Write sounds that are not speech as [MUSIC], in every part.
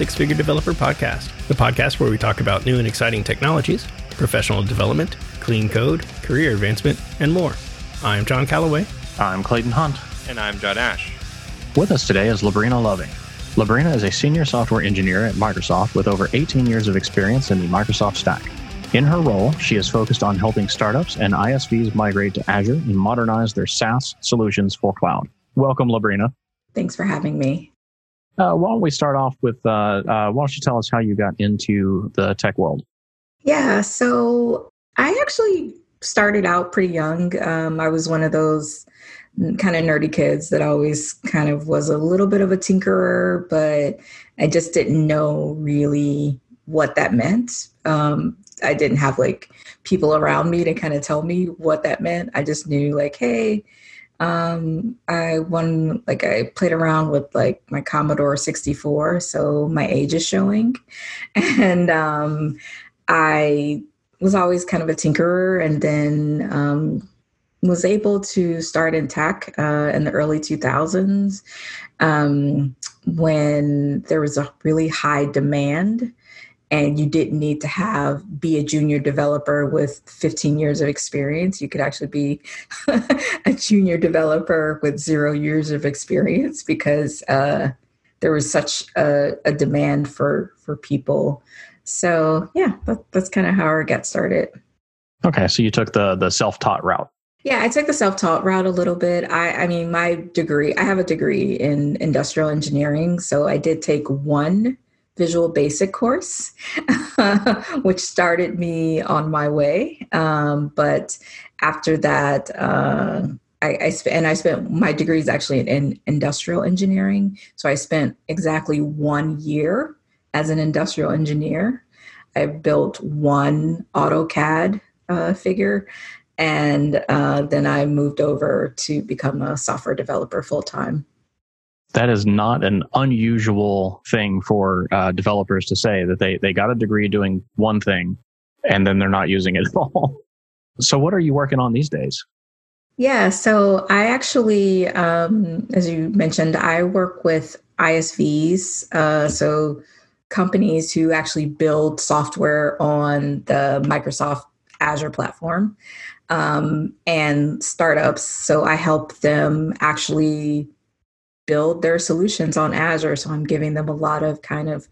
Six Figure Developer Podcast, the podcast where we talk about new and exciting technologies, professional development, clean code, career advancement, and more. I'm John Callaway. I'm Clayton Hunt. And I'm John Ash. With us today is LaBrina Loving. LaBrina is a senior software engineer at Microsoft with over 18 years of experience in the Microsoft stack. In her role, she is focused on helping startups and ISVs migrate to Azure and modernize their SaaS solutions for cloud. Welcome, LaBrina. Thanks for having me. Uh, why don't we start off with uh, uh, why don't you tell us how you got into the tech world? Yeah, so I actually started out pretty young. Um, I was one of those kind of nerdy kids that always kind of was a little bit of a tinkerer, but I just didn't know really what that meant. Um, I didn't have like people around me to kind of tell me what that meant. I just knew like, hey, um, I won, like, I played around with like my Commodore 64, so my age is showing. [LAUGHS] And um, I was always kind of a tinkerer and then um, was able to start in tech uh, in the early 2000s um, when there was a really high demand and you didn't need to have be a junior developer with 15 years of experience. You could actually be [LAUGHS] a junior developer with zero years of experience because uh, there was such a, a, demand for for people so yeah that, that's kind of how I got started okay so you took the the self-taught route yeah, I took the self-taught route a little bit. I, I mean, my degree, I have a degree in industrial engineering. So I did take one Visual Basic course, [LAUGHS] which started me on my way. Um, but after that, uh, I, I spent and I spent my degree is actually in, in industrial engineering. So I spent exactly one year as an industrial engineer. I built one AutoCAD uh, figure, and uh, then I moved over to become a software developer full time that is not an unusual thing for uh, developers to say that they, they got a degree doing one thing and then they're not using it at all. So, what are you working on these days? Yeah, so I actually, um, as you mentioned, I work with ISVs, uh, so companies who actually build software on the Microsoft Azure platform um, and startups. So I help them actually build their solutions on Azure. So I'm giving them a lot of kind of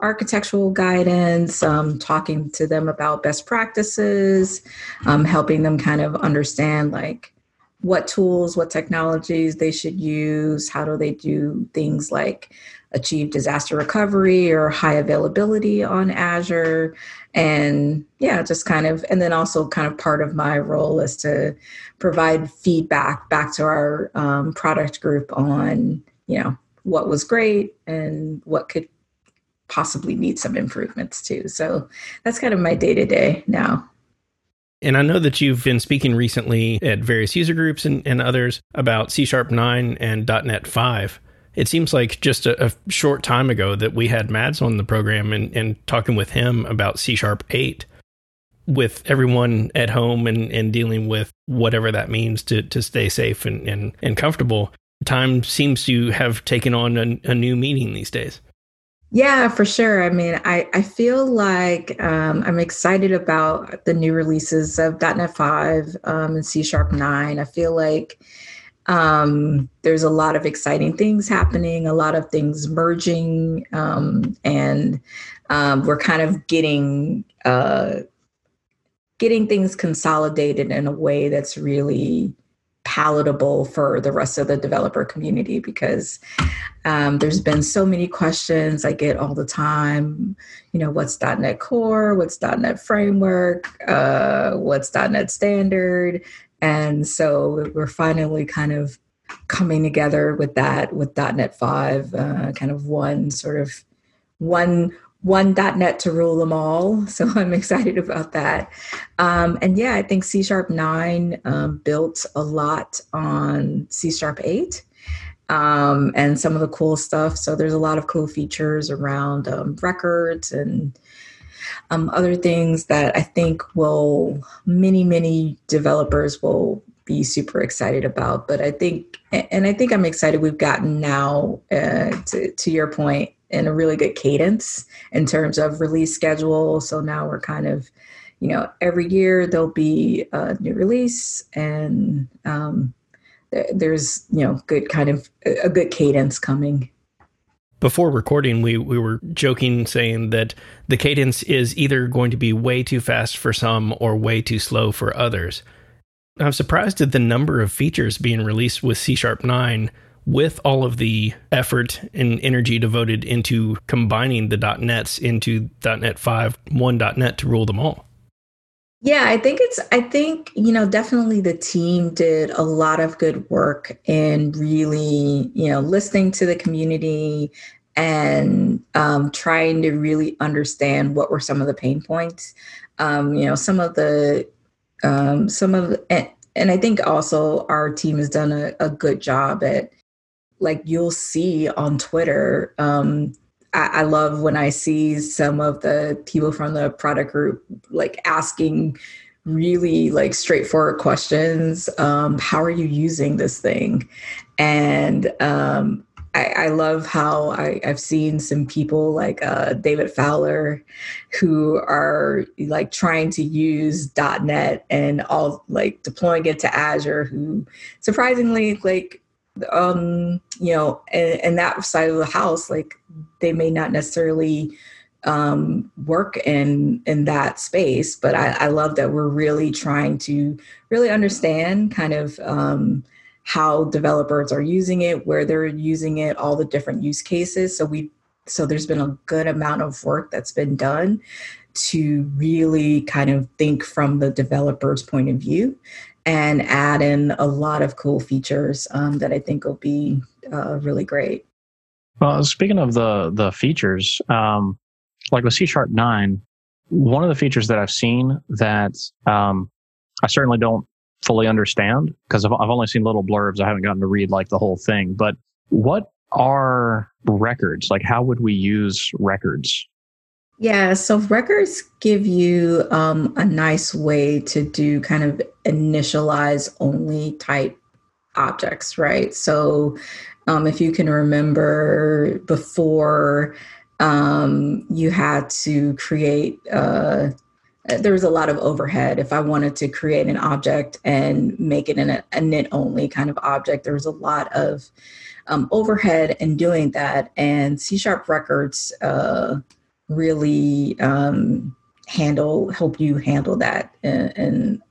architectural guidance, um, talking to them about best practices, um, helping them kind of understand like what tools, what technologies they should use, how do they do things like achieve disaster recovery or high availability on Azure. And yeah, just kind of, and then also kind of part of my role is to provide feedback back to our um, product group on, you know, what was great and what could possibly need some improvements too. So that's kind of my day to day now. And I know that you've been speaking recently at various user groups and, and others about C Sharp 9 and .NET 5. It seems like just a, a, short time ago that we had Mads on the program and, and talking with him about C Sharp 8 with everyone at home and, and dealing with whatever that means to, to stay safe and, and, and comfortable, time seems to have taken on a, a new meaning these days. Yeah, for sure. I mean, I, I feel like um, I'm excited about the new releases of .NET 5 um, and C Sharp 9. I feel like um, there's a lot of exciting things happening, a lot of things merging, um, and um, we're kind of getting uh, getting things consolidated in a way that's really palatable for the rest of the developer community because um, there's been so many questions I get all the time. You know, what's .NET Core? What's .NET Framework? Uh, what's .NET Standard? And so we're finally kind of coming together with that with .NET 5, uh, kind of one sort of one one .NET to rule them all. [LAUGHS] So I'm excited about that. Um, and yeah, I think C Sharp 9 um, built a lot on C Sharp 8 um, and some of the cool stuff. So there's a lot of cool features around um, records and um, other things that I think will many, many developers will be super excited about. But I think, and I think I'm excited we've gotten now, uh, to, to your point, in a really good cadence in terms of release schedule. So now we're kind of, you know, every year there'll be a new release and um, there's, you know, good kind of a good cadence coming. Before recording, we, we were joking saying that the cadence is either going to be way too fast for some or way too slow for others. I'm surprised at the number of features being released with C Sharp 9 with all of the effort and energy devoted into combining the .NETs into .NET 5, one .NET to rule them all. Yeah, I think it's, I think, you know, definitely the team did a lot of good work in really, you know, listening to the community and um, trying to really understand what were some of the pain points. Um, you know, some of the, um, some of, and, and I think also our team has done a, a good job at like you'll see on Twitter. Um, I, I love when I see some of the people from the product group like asking really like straightforward questions. Um, how are you using this thing? And um, I, I, love how I, have seen some people like uh, David Fowler who are like trying to use .NET and all like deploying it to Azure. Who surprisingly like um, you know, and, and, that side of the house, like they may not necessarily um, work in in that space, but I, I, love that we're really trying to really understand kind of um, how developers are using it, where they're using it, all the different use cases. So we so there's been a good amount of work that's been done to really kind of think from the developer's point of view and add in a lot of cool features um, that I think will be uh, really great. Well, speaking of the the features, um, like with C Sharp nine, one of the features that I've seen that um, I certainly don't fully understand because I've, I've only seen little blurbs. I haven't gotten to read like the whole thing. But what are records? Like, how would we use records? Yeah, so records give you um, a nice way to do kind of initialize only type objects, right? So um, if you can remember before um, you had to create, uh, there was a lot of overhead. If I wanted to create an object and make it in a, init only kind of object, there was a lot of um, overhead in doing that. And C sharp records, uh, really um, handle help you handle that in, in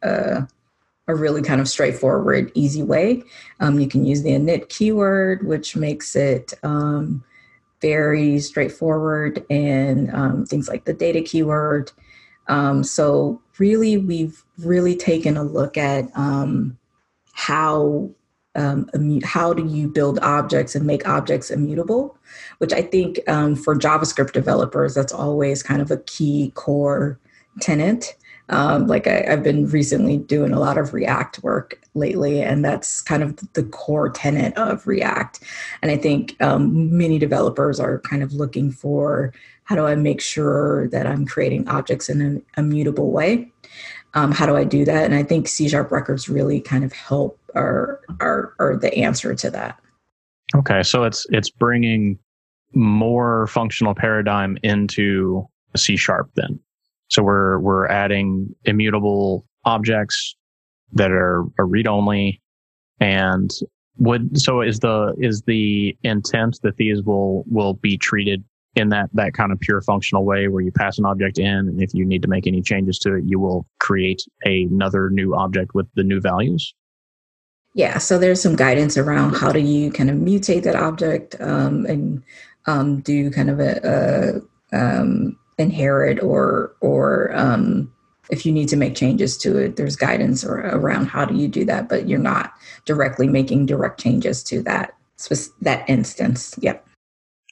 a really kind of straightforward, easy way. Um, you can use the init keyword, which makes it um, very straightforward, and um, things like the data keyword. Um, so really, we've really taken a look at um, how um, how do you build objects and make objects immutable, which I think um, for JavaScript developers, that's always kind of a key core tenant. Um, like I, have been recently doing a lot of React work lately, and that's kind of the core tenet of React. And I think um, many developers are kind of looking for how do I make sure that I'm creating objects in an immutable way? Um, how do I do that? And I think C sharp records really kind of help are are are the answer to that. Okay, so it's it's bringing more functional paradigm into C sharp then. So we're we're adding immutable objects that are, are read only and would so is the is the intent that these will will be treated in that that kind of pure functional way where you pass an object in and if you need to make any changes to it you will create another new object with the new values yeah, so there's some guidance around how do you kind of mutate that object um, and um, do kind of a, a um, inherit or or um, if you need to make changes to it, there's guidance or, around how do you do that, but you're not directly making direct changes to that that instance. Yep.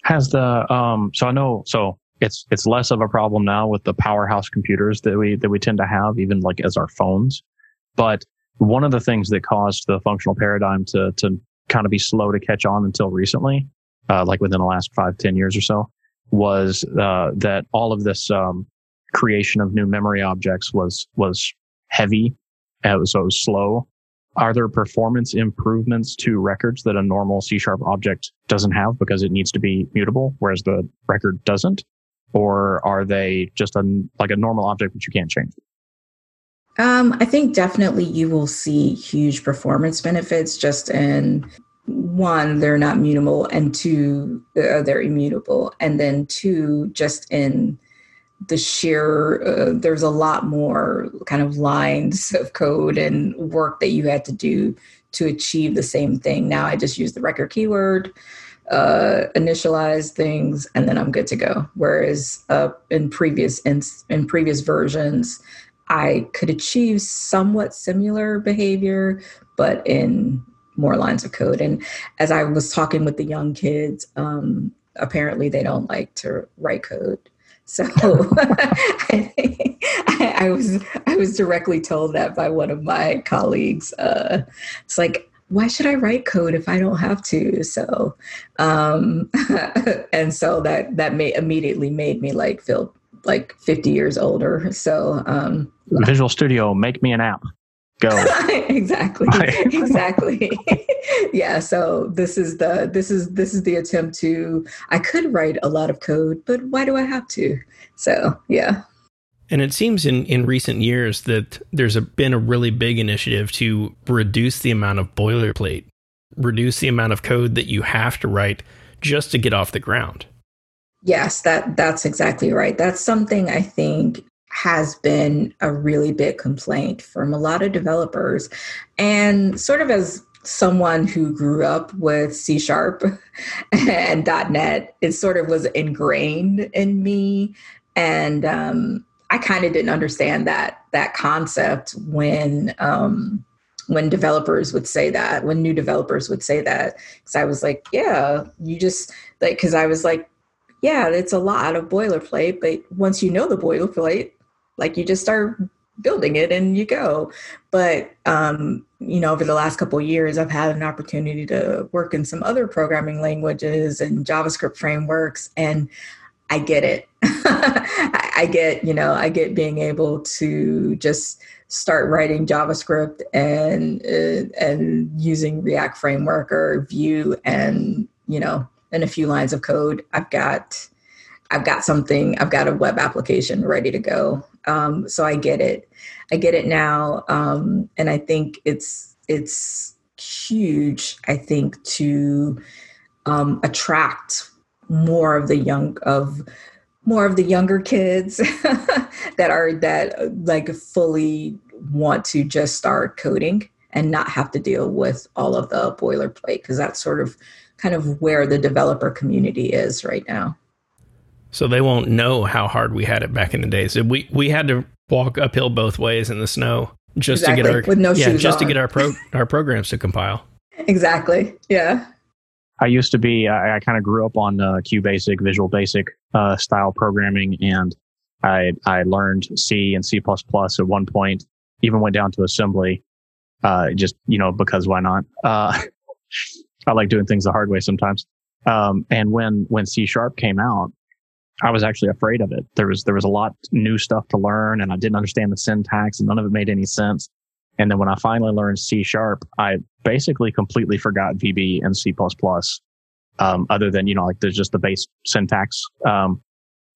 Has the um so I know so it's it's less of a problem now with the powerhouse computers that we that we tend to have, even like as our phones. But one of the things that caused the functional paradigm to to kind of be slow to catch on until recently, uh, like within the last five ten years or so, was uh, that all of this um, creation of new memory objects was was heavy, uh, so it was slow. Are there performance improvements to records that a normal C sharp object doesn't have because it needs to be mutable, whereas the record doesn't? Or are they just a, like a normal object which you can't change? Um, I think definitely you will see huge performance benefits just in one, they're not mutable, and two, they're immutable. And then two, just in the sheer uh, there's a lot more kind of lines of code and work that you had to do to achieve the same thing. Now i just use the record keyword uh, initialize things and then i'm good to go. Whereas uh, in previous in, in previous versions i could achieve somewhat similar behavior but in more lines of code. And as i was talking with the young kids um, apparently they don't like to write code so [LAUGHS] I, I, was I was directly told that by one of my colleagues. Uh, it's like, why should I write code if I don't have to? So, um, [LAUGHS] and so that that may immediately made me like feel like 50 years older. So, um, Visual Studio, make me an app go. [LAUGHS] Exactly. Exactly. [LAUGHS] Yeah so this is the this is this is the attempt to i could write a lot of code but why do i have to? So yeah. And it seems in, in recent years that there's a, been a really big initiative to reduce the amount of boilerplate reduce the amount of code that you have to write just to get off the ground. Yes that that's exactly right. That's something i think has been a really big complaint from a lot of developers. And sort of as someone who grew up with C sharp [LAUGHS] and .NET, it sort of was ingrained in me. And um, I kind of didn't understand that that concept when um, when developers would say that, when new developers would say that, because I was like, yeah, you just like, because I was like, yeah, it's a lot of boilerplate, but once you know the boilerplate, like you just start building it and you go. But um, you know, over the last couple years, I've had an opportunity to work in some other programming languages and JavaScript frameworks, and I get it. [LAUGHS] I get, you know, I get being able to just start writing JavaScript and uh, and using React framework or Vue, and you know, in a few lines of code, I've got I've got something, I've got a web application ready to go. Um, so I get it. I get it now. Um, and I think it's it's huge, I think, to um, attract more of the young of more of the younger kids [LAUGHS] that are that like fully want to just start coding and not have to deal with all of the boilerplate because that's sort of kind of where the developer community is right now. So they won't know how hard we had it back in the days. We we had to walk uphill both ways in the snow just exactly. to get our with no yeah, shoes just on. to get our pro [LAUGHS] our programs to compile. Exactly. Yeah. I used to be. I, I kind of grew up on uh, QBasic, Visual Basic uh, style programming, and I I learned C and C plus plus at one point. Even went down to assembly, uh, just you know because why not? Uh, [LAUGHS] I like doing things the hard way sometimes. Um, and when when C sharp came out, I was actually afraid of it. There was there was a lot new stuff to learn, and I didn't understand the syntax, and none of it made any sense. And then when I finally learned C sharp, I basically completely forgot VB and C um, other than you know like there's just the base syntax. Um,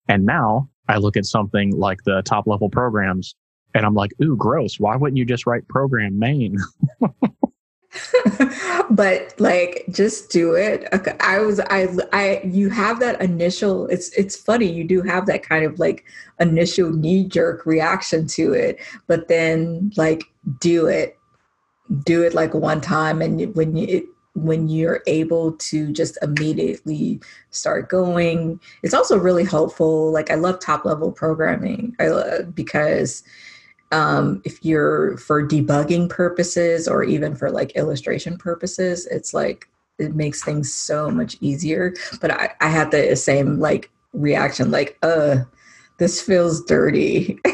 and now I look at something like the top level programs, and I'm like, ooh, gross. Why wouldn't you just write program main? [LAUGHS] [LAUGHS] but like just do it. I was i i you have that initial it's it's funny you do have that kind of like initial knee jerk reaction to it but then like do it. Do it like one time and when you it, when you're able to just immediately start going. It's also really helpful like i love top level programming I, love, because um, if you're for debugging purposes or even for like illustration purposes, it's like it makes things so much easier. But I, I had the same like reaction like, uh, this feels dirty. [LAUGHS]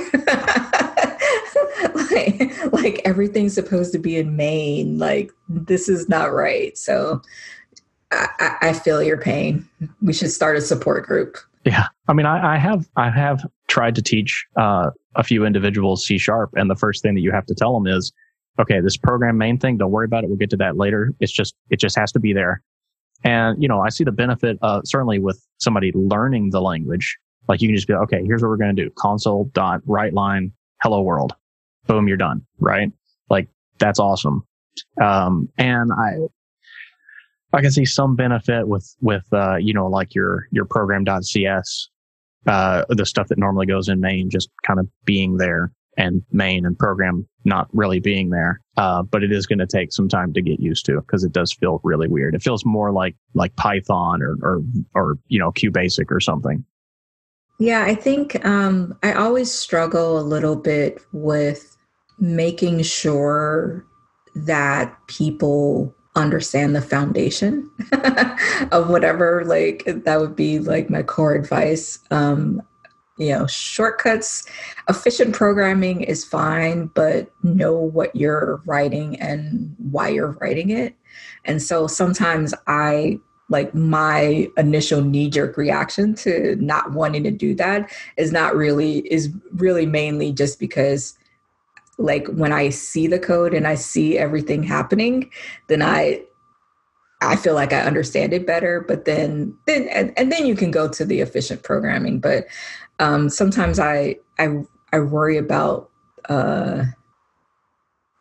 like, like everything's supposed to be in Main. Like this is not right. So I, I feel your pain. We should start a support group. Yeah, I mean, I, I have I have tried to teach uh, a few individuals C sharp, and the first thing that you have to tell them is, okay, this program main thing, don't worry about it. We'll get to that later. It's just it just has to be there. And you know, I see the benefit uh, certainly with somebody learning the language. Like you can just be okay, here's what we're going to do: console dot write line hello world. Boom, you're done. Right? Like that's awesome. Um, and I I can see some benefit with with uh, you know like your your program.cs, uh, the stuff that normally goes in main, just kind of being there, and main and program not really being there. Uh, but it is going to take some time to get used to because it does feel really weird. It feels more like like Python or or or you know QBasic or something. Yeah, I think um, I always struggle a little bit with making sure that people understand the foundation [LAUGHS] of whatever like that would be like my core advice. Um you know shortcuts efficient programming is fine but know what you're writing and why you're writing it. And so sometimes i like my initial knee jerk reaction to not wanting to do that is not really is really mainly just because like when I see the code and I see everything happening, then I I feel like I understand it better. But then then and, and then you can go to the efficient programming. But um, sometimes I I I worry about uh,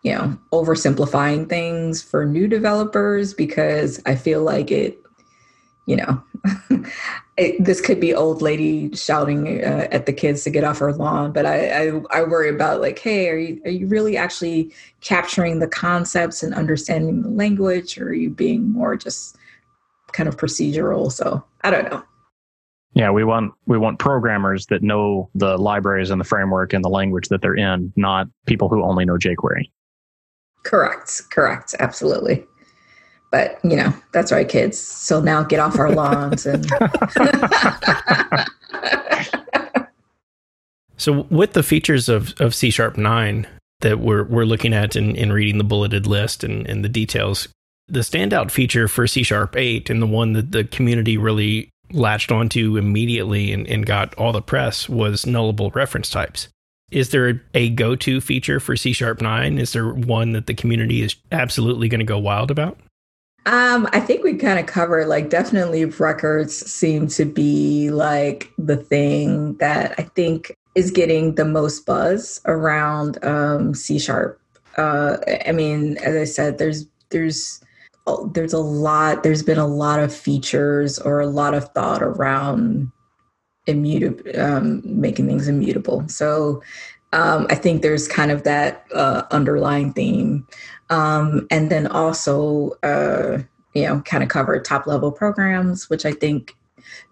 you know oversimplifying things for new developers because I feel like it you know [LAUGHS] it, this could be old lady shouting uh, at the kids to get off her lawn but I, I, I worry about like hey are you are you really actually capturing the concepts and understanding the language or are you being more just kind of procedural? So i don't know. Yeah we want we want programmers that know the libraries and the framework and the language that they're in not people who only know jquery. Correct correct absolutely but you know that's right kids. So now get off our lawns and [LAUGHS] so with the features of, of c sharp 9 that we're, we're looking at in, in reading the bulleted list and, and the details the standout feature for c sharp 8 and the one that the community really latched onto immediately and, and got all the press was nullable reference types. Is there a go-to feature for c sharp 9 is there one that the community is absolutely going to go wild about um, I think we kind of covered like definitely records seem to be like the thing that I think is getting the most buzz around um, C sharp. Uh, I mean, as I said, there's there's there's a lot. There's been a lot of features or a lot of thought around immutable, um, making things immutable. So um, I think there's kind of that uh, underlying theme. Um, and then also, uh, you know, kind of cover top level programs, which I think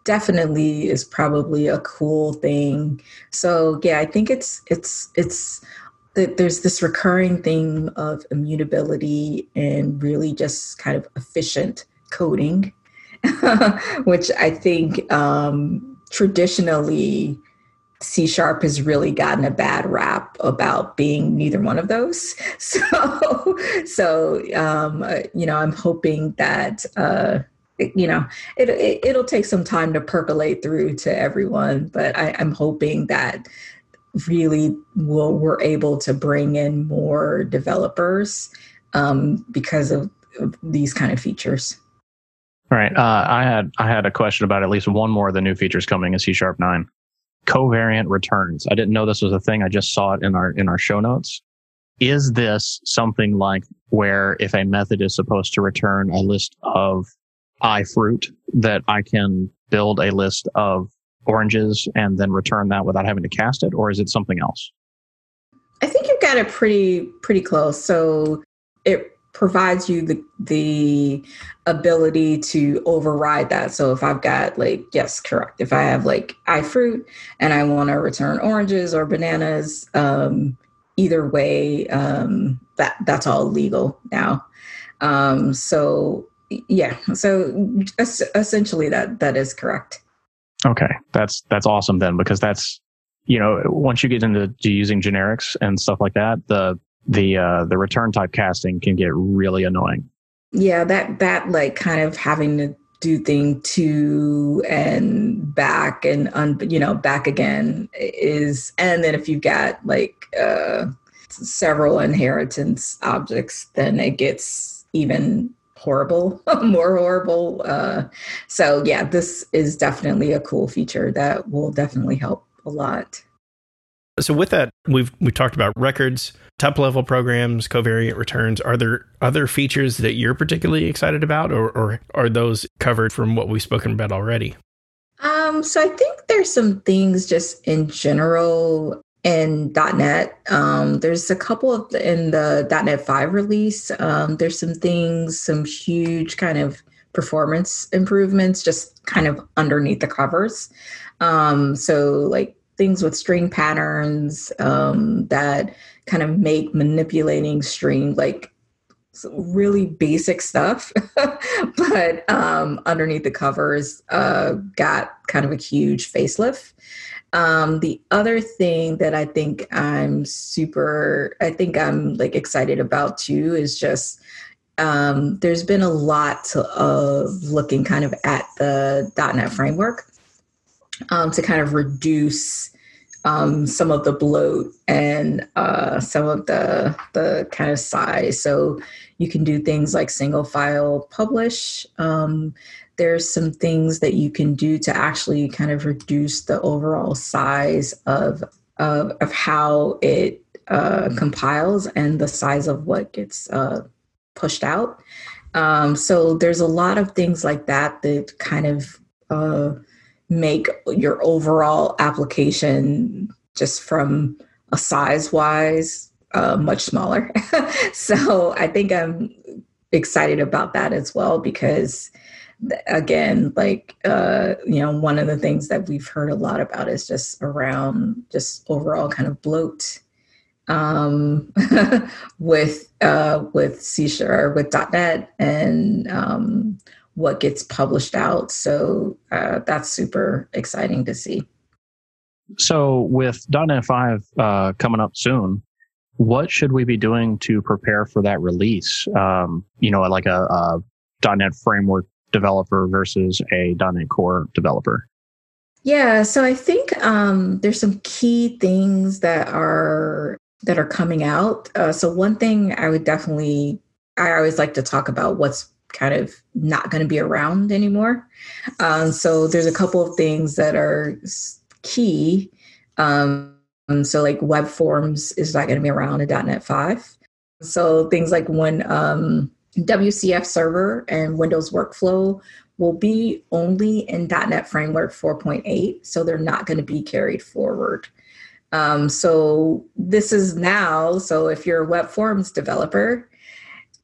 definitely is probably a cool thing. So yeah, I think it's it's it's there's this recurring theme of immutability and really just kind of efficient coding, [LAUGHS] which I think um, traditionally C sharp has really gotten a bad rap about being neither one of those. [LAUGHS] So, so um, uh, you know, I'm hoping that uh, you know it, it will take some time to percolate through to everyone, but I, I'm hoping that really will we're able to bring in more developers um, because of, of these kind of features. All right. Uh, I had I had a question about at least one more of the new features coming in C sharp nine covariant returns. I didn't know this was a thing. I just saw it in our in our show notes. Is this something like where if a method is supposed to return a list of iFruit that I can build a list of oranges and then return that without having to cast it, or is it something else? I think you've got it pretty pretty close. So it provides you the the ability to override that. So if I've got like yes, correct. If I have like iFruit and I want to return oranges or bananas, um, either way, um, that that's all legal now. Um, so yeah, so essentially that that is correct. Okay, that's that's awesome then because that's you know once you get into using generics and stuff like that, the the uh, the return type casting can get really annoying. Yeah, that that like kind of having to do thing to and back and un, you know back again is and then if you've got like uh several inheritance objects then it gets even horrible [LAUGHS] more horrible uh so yeah this is definitely a cool feature that will definitely help a lot so with that we've we talked about records top level programs, covariant returns. Are there other features that you're particularly excited about, or, or are those covered from what we've spoken about already? Um, so I think there's some things just in general in .NET. Um, there's a couple of the, in the .NET 5 release. Um, there's some things, some huge kind of performance improvements, just kind of underneath the covers. Um, so like things with string patterns um, that kind of make manipulating string like really basic stuff. [LAUGHS] But um, underneath the covers uh, got kind of a huge facelift. Um, the other thing that i think i'm super i think i'm like excited about too is just um, there's been a lot of looking kind of at the net framework um, to kind of reduce um, some of the bloat and uh, some of the the kind of size. So you can do things like single file publish. Um, there's some things that you can do to actually kind of reduce the overall size of of, of how it uh, compiles and the size of what gets uh, pushed out. Um, so there's a lot of things like that that kind of uh, make your overall application just from a size wise uh, much smaller. [LAUGHS] so I think I'm excited about that as well because again like uh you know one of the things that we've heard a lot about is just around just overall kind of bloat um [LAUGHS] with uh with c sharp with net and um what gets published out. So uh, that's super exciting to see. So with .NET 5 uh, coming up soon, what should we be doing to prepare for that release? Um, you know, like a, a .NET framework developer versus a .NET Core developer. Yeah, so I think um, there's some key things that are that are coming out. Uh, so one thing I would definitely, I always like to talk about what's kind of not going to be around anymore. Um, so there's a couple of things that are key. Um, so like web forms is not going to be around in .NET 5. So things like when um, WCF server and Windows workflow will be only in .NET Framework 4.8, so they're not going to be carried forward. Um, so this is now. So if you're a web forms developer,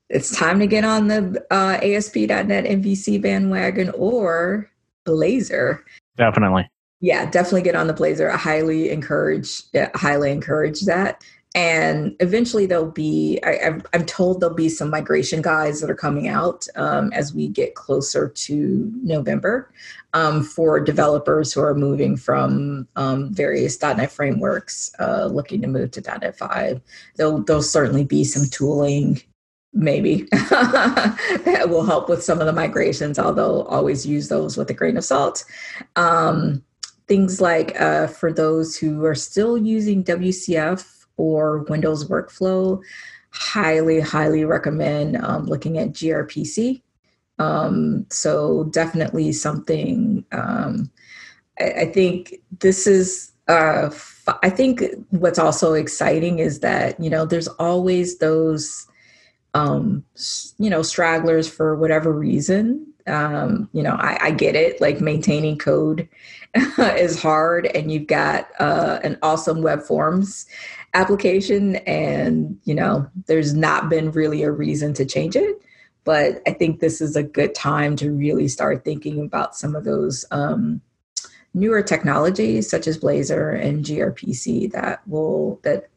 it's time to get on the uh, ASP.NET MVC bandwagon or Blazor. Definitely. Yeah, definitely get on the Blazor. I highly encourage, highly encourage that. And eventually there'll be, I, am told there'll be some migration guides that are coming out um, as we get closer to November um, for developers who are moving from um, various .NET frameworks, uh, looking to move to .NET 5. There'll, there'll certainly be some tooling maybe. That [LAUGHS] will help with some of the migrations although always use those with a grain of salt. Um, things like uh, for those who are still using wcf or windows workflow highly highly recommend um, looking at grpc um, so definitely something um, I, I, think this is uh, I think what's also exciting is that you know there's always those um, you know, stragglers for whatever reason. Um, you know, I, I get it. Like maintaining code [LAUGHS] is hard, and you've got uh, an awesome web forms application, and you know, there's not been really a reason to change it. But I think this is a good time to really start thinking about some of those um, newer technologies, such as Blazor and gRPC, that will that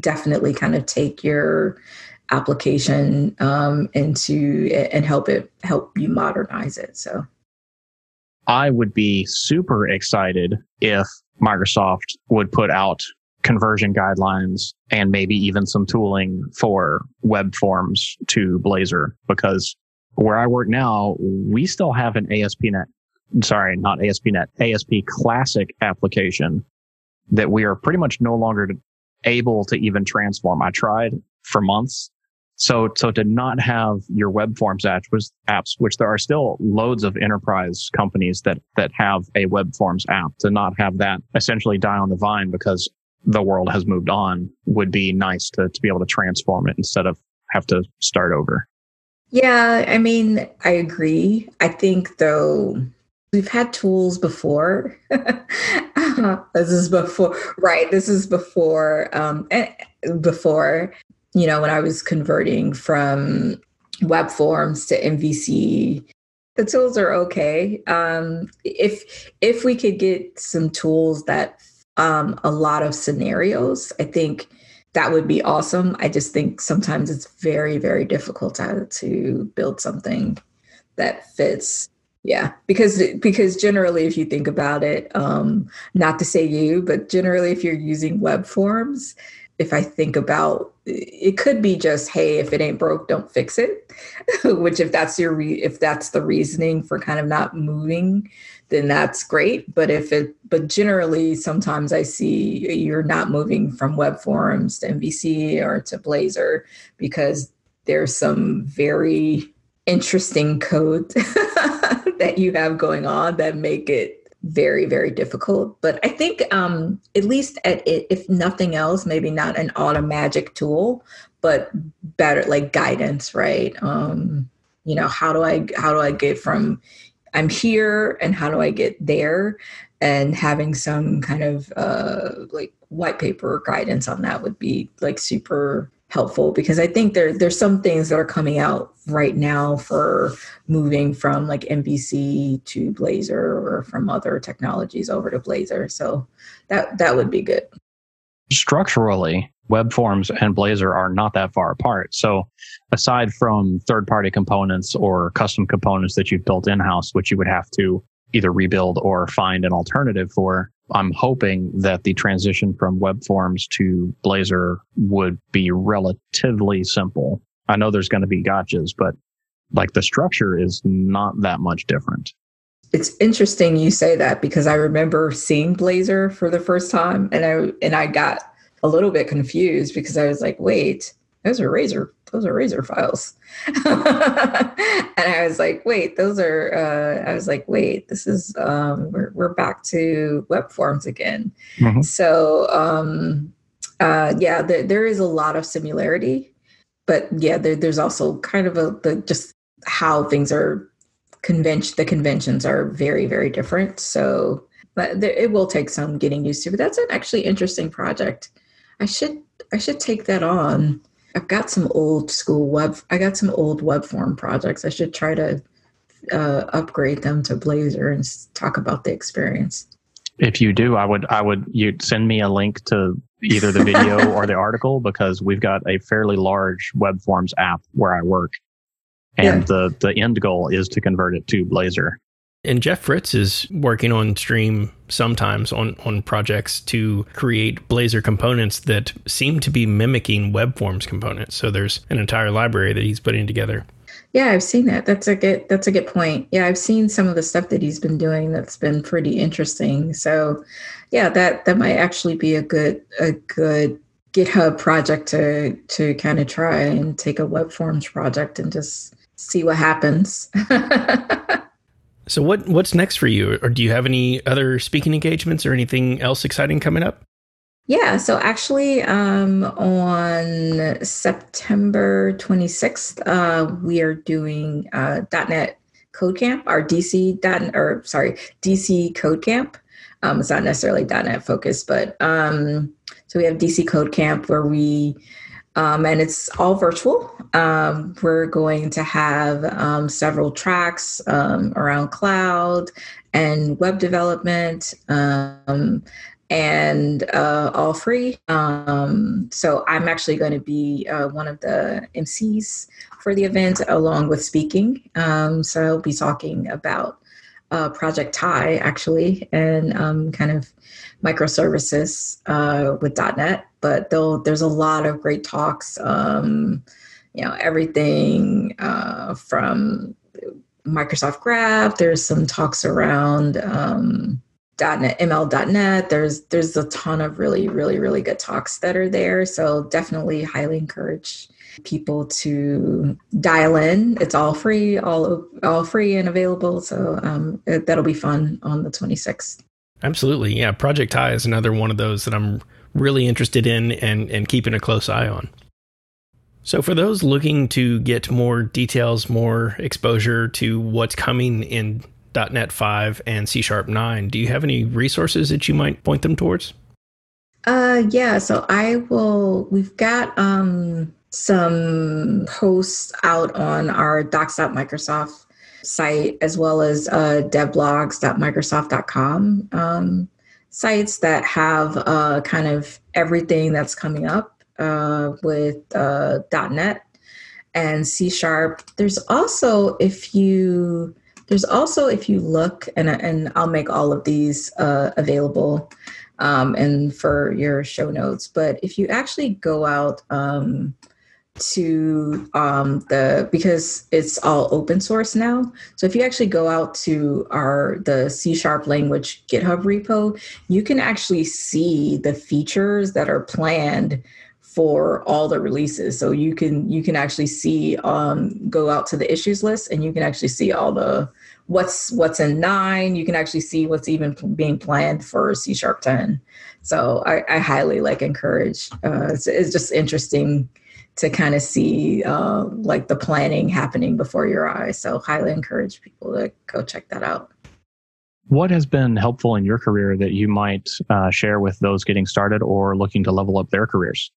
definitely kind of take your application um, into and help it help you modernize it. So. I would be super excited if Microsoft would put out conversion guidelines and maybe even some tooling for web forms to Blazor because where I work now, we still have an ASP.NET, sorry, not ASP.NET, ASP classic application that we are pretty much no longer able to even transform. I tried for months. So, so to not have your web forms apps, which there are still loads of enterprise companies that, that have a web forms app to not have that essentially die on the vine because the world has moved on would be nice to, to be able to transform it instead of have to start over. Yeah, I mean, I agree. I think though we've had tools before. [LAUGHS] this is before, right? This is before, um, eh, before you know, when I was converting from web forms to MVC. The tools are okay. Um, if if we could get some tools that um, a lot of scenarios, I think that would be awesome. I just think sometimes it's very, very difficult to, to build something that fits. Yeah, because because generally, if you think about it, um, not to say you, but generally, if you're using web forms, if I think about it could be just hey if it ain't broke don't fix it [LAUGHS] which if that's your re- if that's the reasoning for kind of not moving then that's great. But if it, but generally, sometimes I see you're not moving from web forms to MVC or to Blazor because there's some very interesting code [LAUGHS] that you have going on that make it very very difficult but i think um at least at it, if nothing else maybe not an automagic tool but better like guidance right um you know how do i how do i get from I'm here and how do I get there? And having some kind of uh, like white paper guidance on that would be like super helpful because I think there there's some things that are coming out right now for moving from like MVC to Blazor or from other technologies over to Blazor. So that that would be good. Structurally, web forms and Blazor are not that far apart. So aside from third party components or custom components that you've built in house, which you would have to either rebuild or find an alternative for, I'm hoping that the transition from web forms to Blazor would be relatively simple. I know there's going to be gotchas, but like the structure is not that much different. It's interesting you say that because I remember seeing Blazor for the first time and I and I got a little bit confused because I was like, wait, those are razor, those are razor files. [LAUGHS] and I was like, wait, those are, uh, I was like, wait, this is, um, we're, we're back to web forms again. Mm-hmm. So, um, uh, yeah, there, there is a lot of similarity, but yeah, there, there's also kind of a, the, just how things are convention, the conventions are very, very different. So, but there, it will take some getting used to, but that's an actually interesting project. I should I should take that on. I've got some old school web. I got some old web form projects. I should try to uh, upgrade them to Blazor and talk about the experience. If you do, I would I would you send me a link to either the video [LAUGHS] or the article because we've got a fairly large web forms app where I work, and yeah. the the end goal is to convert it to Blazor. And Jeff Fritz is working on Stream sometimes on, on projects to create Blazor components that seem to be mimicking web forms components. So there's an entire library that he's putting together. Yeah, I've seen that. That's a good that's a good point. Yeah, I've seen some of the stuff that he's been doing that's been pretty interesting. So yeah, that that might actually be a good a good GitHub project to to kind of try and take a web forms project and just see what happens. [LAUGHS] So what what's next for you? Or do you have any other speaking engagements or anything else exciting coming up? Yeah, so actually, um, on September 26th, uh, we are doing uh, .NET Code Camp, our DC dot or sorry DC Code Camp. Um, it's not necessarily .NET focused, but um, so we have DC Code Camp where we um, and it's all virtual. Um, we're going to have um, several tracks um, around cloud and web development um, and uh, all free. Um, so I'm actually going to be uh, one of the MCs for the event along with speaking. so I'll be talking about uh, Project Tye actually, and um, kind of microservices uh, with .NET. But there's a lot of great talks, um, you know, everything uh, from Microsoft Graph. There's some talks around um, .NET, ML.NET. There's there's a ton of really really really good talks that are there. So definitely highly encourage people to dial in. It's all free, all all free and available. So um, it, that'll be fun on the 26th. Absolutely, yeah. Project Tye is another one of those that I'm really interested in and and keeping a close eye on. So, for those looking to get more details, more exposure to what's coming in .NET 5 and C Sharp 9, do you have any resources that you might point them towards? Uh, yeah. So I will. We've got um, some posts out on our docs.microsoft site as well as uh, devblogs.microsoft.com um, sites that have uh, kind of everything that's coming up uh, with uh, .NET and C Sharp. There's also if you there's also if you look and and I'll make all of these uh, available um, and for your show notes. But if you actually go out um, to um, the because it's all open source now. So if you actually go out to our the C sharp language GitHub repo, you can actually see the features that are planned for all the releases. So you can you can actually see um, go out to the issues list and you can actually see all the what's what's in nine. You can actually see what's even being planned for C sharp ten. So I, I highly like encourage. Uh, it's, it's just interesting to kind of see uh, like the planning happening before your eyes. So highly encourage people to go check that out. What has been helpful in your career that you might uh, share with those getting started or looking to level up their careers?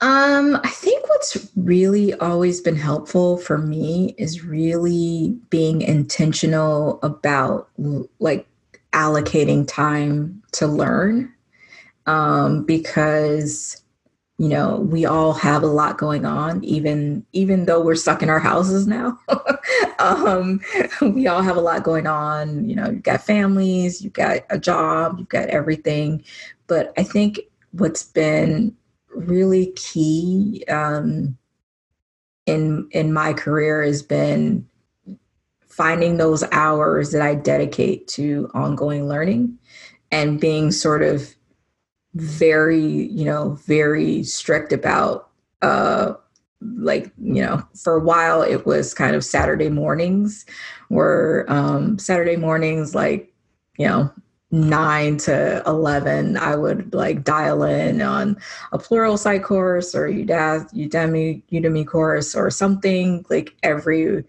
Um, I think what's really always been helpful for me is really being intentional about like allocating time to learn. Um, because you know we all have a lot going on even even though we're stuck in our houses now. [LAUGHS] Um, we all have a lot going on you know you've got families you've got a job you've got everything. But i think what's been really key um, in in my career has been finding those hours that I dedicate to ongoing learning and being sort of very you know very strict about uh like you know for a while it was kind of saturday mornings where um saturday mornings like you know 9 to 11 i would like dial in on a Pluralsight course or udemy udemy course or something like every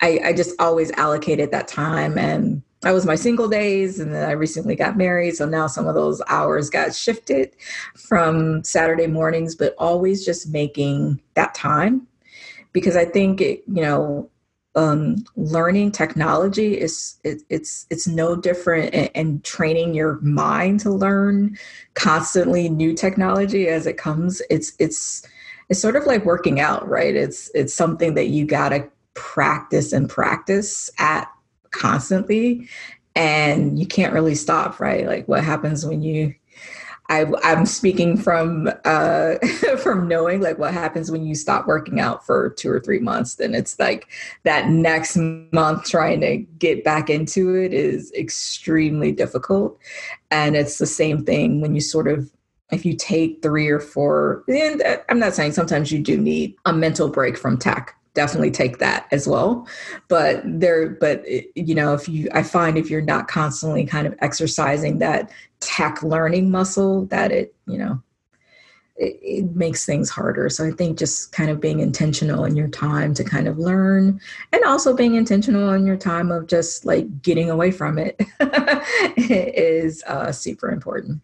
i i just always allocated that time and that was my single days and then i recently got married so now some of those hours got shifted from saturday mornings but always just making that time. Because i think it, you know um, learning technology is it, it's it's no different and training your mind to learn constantly new technology as it comes it's it's it's sort of like working out right? It's it's something that you got to practice and practice at constantly and you can't really stop right like what happens when you I, am speaking from uh, [LAUGHS] from knowing like what happens when you stop working out for two or three months. Then it's like that next month trying to get back into it is extremely difficult, and it's the same thing when you sort of if you take three or four. And I'm not saying sometimes you do need a mental break from tech definitely take that as well. But there but you know if you i find if you're not constantly kind of exercising that tech learning muscle that it you know it, it, makes things harder. So i think just kind of being intentional in your time to kind of learn and also being intentional in your time of just like getting away from it [LAUGHS] is uh, super important.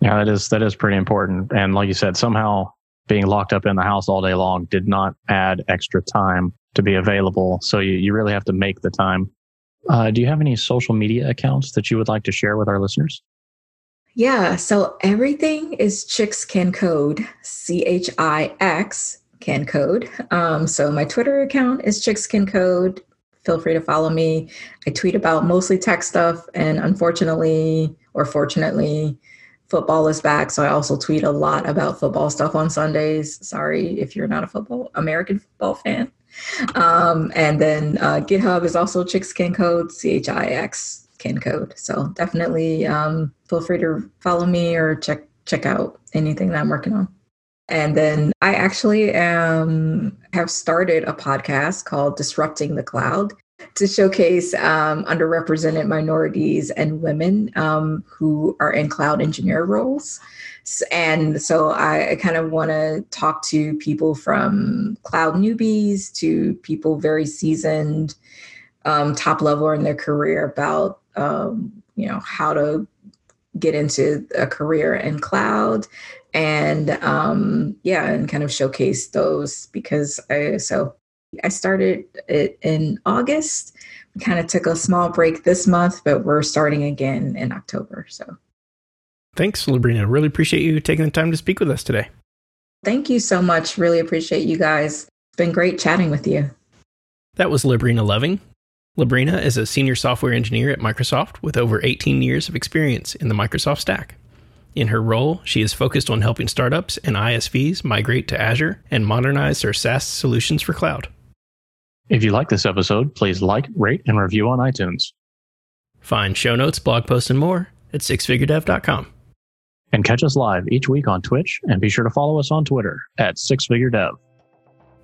Yeah that is that is pretty important. And like you said somehow being locked up in the house all day long did not add extra time to be available. So you, you really have to make the time. Uh, do you have any social media accounts that you would like to share with our listeners? Yeah, so everything is Chix Can Code, C H I X Can Code. Um, so my Twitter account is Chix Can Code. feel free to follow me. I tweet about mostly tech stuff, and unfortunately or fortunately, football is back. So I also tweet a lot about football stuff on Sundays. Sorry if you're not a football American football fan. Um, and then uh, GitHub is also Chix Can Code, C H I X Can Code. So definitely um, feel free to follow me or check check out anything that I'm working on. And then I actually am have started a podcast called Disrupting the Cloud to showcase um, underrepresented minorities and women um, who are in cloud engineer roles. And so I, I kind of want to talk to people from cloud newbies to people very seasoned, um, top level in their career about um, you know how to get into a career in cloud and um, yeah, and kind of showcase those because I so I started it in August. We kind of took a small break this month, but we're starting again in October. So thanks, LaBrina. Really appreciate you taking the time to speak with us today. Thank you so much. Really appreciate you guys. It's been great chatting with you. That was LaBrina Loving. LaBrina is a senior software engineer at Microsoft with over 18 years of experience in the Microsoft stack. In her role, she is focused on helping startups and ISVs migrate to Azure and modernize their SaaS solutions for cloud. If you like this episode, please like, rate, and review on iTunes. Find show notes, blog posts, and more at sixfiguredev.com. And catch us live each week on Twitch, and be sure to follow us on Twitter at sixfiguredev.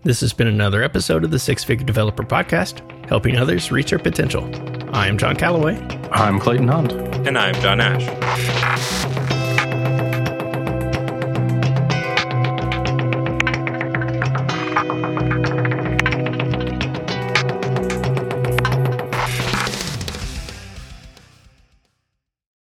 This has been another episode of the Six Figure Developer Podcast, helping others reach their potential. I am John Callaway. I'm Clayton Hunt. And I'm John Ash.